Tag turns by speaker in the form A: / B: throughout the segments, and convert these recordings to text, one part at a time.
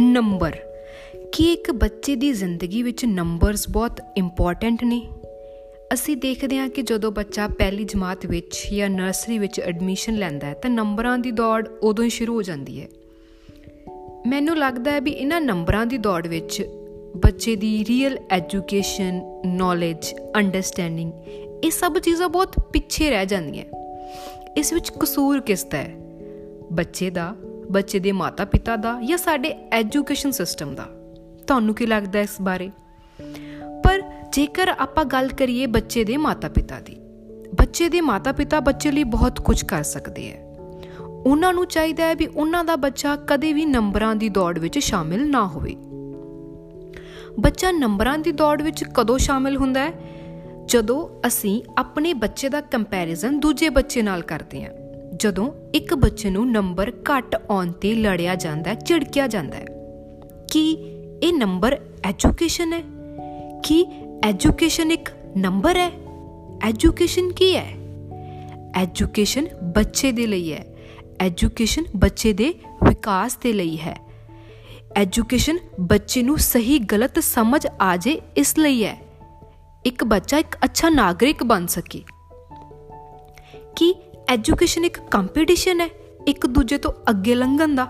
A: Number. ਕੀ ਇੱਕ ਬੱਚੇ ਦੀ ਜ਼ਿੰਦਗੀ ਵਿੱਚ ਨੰਬਰਸ ਬਹੁਤ ਇੰਪੋਰਟੈਂਟ ਨੇ? ਅਸੀਂ ਦੇਖਦੇ ਹਾਂ ਕਿ ਜਦੋਂ ਬੱਚਾ ਪਹਿਲੀ ਜਮਾਤ ਵਿੱਚ ਜਾਂ ਨਰਸਰੀ ਵਿੱਚ ਐਡਮਿਸ਼ਨ ਲੈਂਦਾ ਹੈ, ਤਾਂ ਨੰਬਰਾਂ ਦੀ ਦੌੜ ਉਦੋਂ ਹੀ ਸ਼ੁਰੂ ਹੋ ਜਾਂਦੀ ਹੈ। ਮੈਨੂੰ ਲੱਗਦਾ ਹੈ ਵੀ ਇਹਨਾਂ ਨੰਬਰਾਂ ਦੀ ਦੌੜ ਵਿੱਚ ਬੱਚੇ ਦੀ ਰੀਅਲ ਐਜੂਕੇਸ਼ਨ ਨੌਲੇਜ ਅੰਡਰਸਟੈਂਡਿੰਗ ਇਹ ਸਭ ਚੀਜ਼ਾਂ ਬਹੁਤ ਪਿੱਛੇ ਰਹਿ ਜਾਂਦੀਆਂ। ਇਸ ਵਿੱਚ ਕਸੂਰ ਕਿਸ ਦਾ ਹੈ? ਬੱਚੇ ਦਾ ਬੱਚੇ ਦੇ ਮਾਤਾ-ਪਿਤਾ ਦਾ ਜਾਂ ਸਾਡੇ ਐਜੂਕੇਸ਼ਨ ਸਿਸਟਮ ਦਾ? ਤੁਹਾਨੂੰ ਕੀ ਲੱਗਦਾ ਇਸ ਬਾਰੇ? ਪਰ ਜੇਕਰ ਆਪਾਂ ਗੱਲ ਕਰੀਏ ਬੱਚੇ ਦੇ ਮਾਤਾ-ਪਿਤਾ ਦੀ, ਬੱਚੇ ਦੇ ਮਾਤਾ-ਪਿਤਾ ਬੱਚੇ ਲਈ ਬਹੁਤ ਕੁਝ ਕਰ ਸਕਦੇ ਹੈ। ਉਹਨਾਂ ਨੂੰ ਚਾਹੀਦਾ ਹੈ ਵੀ ਉਹਨਾਂ ਦਾ ਬੱਚਾ ਕਦੇ ਵੀ ਨੰਬਰਾਂ ਦੀ ਦੌੜ ਵਿੱਚ ਸ਼ਾਮਿਲ ਨਾ ਹੋਵੇ। ਬੱਚਾ ਨੰਬਰਾਂ ਦੀ ਦੌੜ ਵਿੱਚ ਕਦੋਂ ਸ਼ਾਮਿਲ ਹੁੰਦਾ ਹੈ? ਜਦੋਂ ਅਸੀਂ ਆਪਣੇ ਬੱਚੇ ਦਾ ਕੰਪੈਰੀਜ਼ਨ ਦੂਜੇ ਬੱਚੇ ਨਾਲ ਕਰਦੇ ਹਾਂ। ਜਦੋਂ ਇੱਕ ਬੱਚੇ ਨੂੰ ਨੰਬਰ ਘੱਟ ਆਉਣ ਤੇ ਲੜਿਆ ਜਾਂਦਾ ਹੈ, ਝਿੜਕਿਆ ਜਾਂਦਾ ਹੈ, ਕੀ ਇਹ ਨੰਬਰ ਐਜੂਕੇਸ਼ਨ ਹੈ? ਕੀ ਐਜੂਕੇਸ਼ਨ ਇੱਕ ਨੰਬਰ ਹੈ? ਐਜੂਕੇਸ਼ਨ ਕੀ ਹੈ? ਐਜੂਕੇਸ਼ਨ ਬੱਚੇ ਦੇ ਲਈ ਹੈ। ਐਜੂਕੇਸ਼ਨ ਬੱਚੇ ਦੇ ਵਿਕਾਸ ਦੇ ਲਈ ਹੈ। ਐਜੂਕੇਸ਼ਨ ਬੱਚੇ ਨੂੰ ਸਹੀ ਗਲਤ ਸਮਝ ਆ ਜੇ ਇਸ ਲਈ ਹੈ। ਇੱਕ ਬੱਚਾ ਇੱਕ ਅੱਛਾ ਨਾਗਰਿਕ ਬਣ ਸਕੇ। ਕੀ ਐਜੂਕੇਸ਼ਨ ਇੱਕ ਕੰਪੀਟੀਸ਼ਨ ਹੈ, ਇੱਕ ਦੂਜੇ ਤੋਂ ਅੱਗੇ ਲੰਘਣ ਦਾ।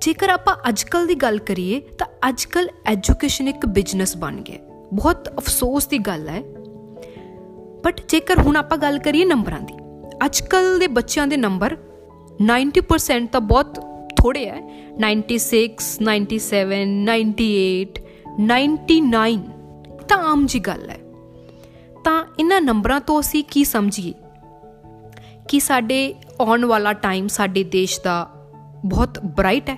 A: ਜੇਕਰ ਆਪਾਂ ਅੱਜਕੱਲ ਦੀ ਗੱਲ ਕਰੀਏ, ਤਾਂ ਅੱਜਕੱਲ ਐਜੂਕੇਸ਼ਨ ਇੱਕ ਬਿਜ਼ਨਸ ਬਣ ਗਿਆ ਬਹੁਤ ਅਫਸੋਸ ਦੀ ਗੱਲ ਹੈ। ਬਟ ਜੇਕਰ ਹੁਣ ਆਪਾਂ ਗੱਲ ਕਰੀਏ ਨੰਬਰਾਂ ਦੀ ਅੱਜਕੱਲ ਦੇ ਬੱਚਿਆਂ ਦੇ ਨੰਬਰ 90% ਤਾਂ ਬਹੁਤ ਥੋੜੇ ਹੈ। 96 97 98 99 ਤਾਂ ਆਮ ਜੀ ਗੱਲ ਹੈ। ਤਾਂ ਇਹਨਾਂ ਨੰਬਰਾਂ ਤੋਂ ਅਸੀਂ ਕੀ ਸਮਝੀਏ? ਕਿ ਸਾਡੇ ਆਉਣ ਵਾਲਾ ਟਾਈਮ ਸਾਡੇ ਦੇਸ਼ ਦਾ ਬਹੁਤ ਬ੍ਰਾਈਟ ਹੈ।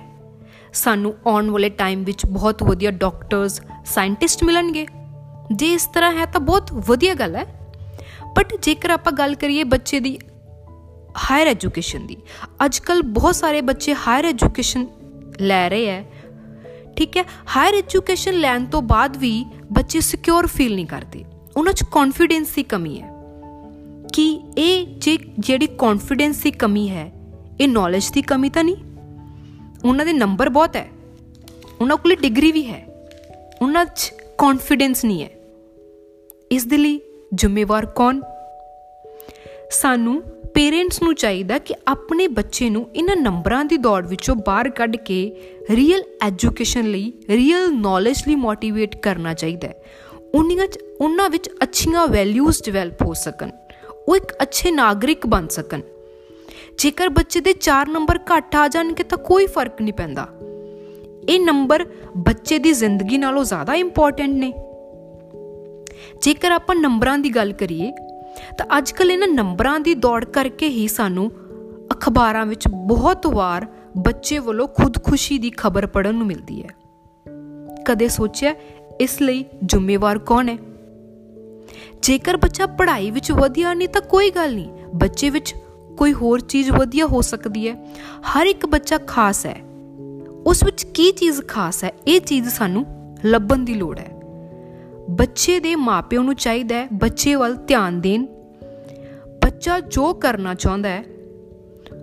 A: ਸਾਨੂੰ ਆਉਣ ਵਾਲੇ ਟਾਈਮ ਵਿੱਚ ਬਹੁਤ ਵਧੀਆ ਡਾਕਟਰਸ ਸਾਇੰਟਿਸਟ ਮਿਲਣਗੇ। ਜੇ ਇਸ ਤਰ੍ਹਾਂ ਹੈ ਤਾਂ ਬਹੁਤ ਵਧੀਆ ਗੱਲ ਹੈ। ਬਟ ਜੇਕਰ ਆਪਾਂ ਗੱਲ ਕਰੀਏ ਬੱਚੇ ਦੀ ਹਾਇਰ ਐਜੂਕੇਸ਼ਨ ਦੀ ਅੱਜਕੱਲ ਬਹੁਤ ਸਾਰੇ ਬੱਚੇ ਹਾਇਰ ਐਜੂਕੇਸ਼ਨ ਲੈ ਰਹੇ ਹੈ। ਠੀਕ ਹੈ ਹਾਇਰ ਐਜੂਕੇਸ਼ਨ ਲੈਣ ਤੋਂ ਬਾਅਦ ਵੀ ਬੱਚੇ ਸਿਕਿਉਰ ਫੀਲ ਨਹੀਂ ਕਰਦੇ। ਉਹਨਾਂ 'ਚ ਕੌਨਫੀਡੈਂਸ ਦੀ ਕਮੀ ਹੈ। ਕਿ ਇਹ ਜੇ ਜਿਹੜੀ ਕੌਨਫੀਡੈਂਸ ਦੀ ਕਮੀ ਹੈ, ਇਹ ਨੌਲੇਜ ਦੀ ਕਮੀ ਤਾਂ ਨਹੀਂ? ਉਹਨਾਂ ਦੇ ਨੰਬਰ ਬਹੁਤ ਹੈ। ਉਹਨਾਂ ਕੋਲ ਡਿਗਰੀ ਵੀ ਹੈ। ਉਹਨਾਂ 'ਚ ਕੌਨਫੀਡੈਂਸ ਨਹੀਂ ਹੈ। ਇਸ ਦੇ ਲਈ ਜ਼ਿੰਮੇਵਾਰ ਕੌਣ? ਸਾਨੂੰ ਪੇਰੈਂਟਸ ਨੂੰ ਚਾਹੀਦਾ ਕਿ ਆਪਣੇ ਬੱਚੇ ਨੂੰ ਇਹਨਾਂ ਨੰਬਰਾਂ ਦੀ ਦੌੜ ਵਿੱਚੋਂ ਬਾਹਰ ਕੱਢ ਕੇ ਰੀਅਲ ਐਜੂਕੇਸ਼ਨ ਲਈ ਰੀਅਲ ਨੌਲੇਜ ਲਈ ਮੋਟੀਵੇਟ ਕਰਨਾ ਚਾਹੀਦਾ ਹੈ। ਉਹਨਾਂ ਵਿੱਚ ਉਹਨਾਂ ਵਿੱਚ ਅੱਛੀਆਂ ਵੈਲਿਊਜ਼ ਡਿਵੈਲਪ ਹੋ ਸਕਣ। ਉਹ ਇੱਕ ਅੱਛੇ ਨਾਗਰਿਕ ਬਣ ਸਕਣ। ਜੇਕਰ ਬੱਚੇ ਦੇ 4 ਨੰਬਰ ਘੱਟ ਆ ਜਾਣਗੇ ਤਾਂ ਕੋਈ ਫ਼ਰਕ ਨਹੀਂ ਪੈਂਦਾ। ਇਹ ਨੰਬਰ ਬੱਚੇ ਦੀ ਜ਼ਿੰਦਗੀ ਨਾਲੋਂ ਜ਼ਿਆਦਾ ਇੰਪੋਰਟੈਂਟ ਨੇ। ਜੇਕਰ ਆਪਾਂ ਨੰਬਰਾਂ ਦੀ ਗੱਲ ਕਰੀਏ, ਤਾਂ ਅੱਜ ਕੱਲ ਇਹਨਾਂ ਨੰਬਰਾਂ ਦੀ ਦੌੜ ਕਰਕੇ ਹੀ ਸਾਨੂੰ ਅਖਬਾਰਾਂ ਵਿੱਚ ਬਹੁਤ ਵਾਰ ਬੱਚੇ ਵੱਲੋਂ ਖੁਦਖੁਸ਼ੀ ਦੀ ਖਬਰ ਪੜਨ ਨੂੰ ਮਿਲਦੀ ਹੈ। ਕਦੇ ਸੋਚਿਆ, ਇਸ ਲਈ ਜ਼ਿੰਮੇਵਾਰ ਕੌਣ ਹੈ? ਜੇਕਰ ਬੱਚਾ ਪੜ੍ਹਾਈ ਵਿੱਚ ਵਧੀਆ ਨਹੀਂ ਤਾਂ ਕੋਈ ਗੱਲ ਨਹੀਂ, ਬੱਚੇ ਵਿੱਚ ਕੋਈ ਹੋਰ ਚੀਜ਼ ਵਧੀਆ ਹੋ ਸਕਦੀ ਹੈ। ਹਰ ਇੱਕ ਬੱਚਾ ਖਾਸ ਹੈ। ਉਸ ਵਿੱਚ ਕੀ ਚੀਜ਼ ਖਾਸ ਹੈ? ਇਹ ਚੀਜ਼ ਸਾਨੂੰ ਲੱਭਣ ਦੀ ਲੋੜ ਹੈ। ਬੱਚੇ ਦੇ ਮਾਪਿਆਂ ਨੂੰ ਚਾਹੀਦਾ ਹੈ ਬੱਚੇ ਵੱਲ ਧਿਆਨ ਦੇਣ। ਬੱਚਾ ਜੋ ਕਰਨਾ ਚਾਹੁੰਦਾ ਹੈ,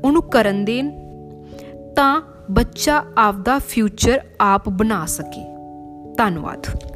A: ਉਹਨੂੰ ਕਰਨ ਦੇਣ ਤਾਂ ਬੱਚਾ ਆਪਦਾ ਫਿਊਚਰ ਆਪ ਬਣਾ ਸਕੇ। ਧੰਨਵਾਦ।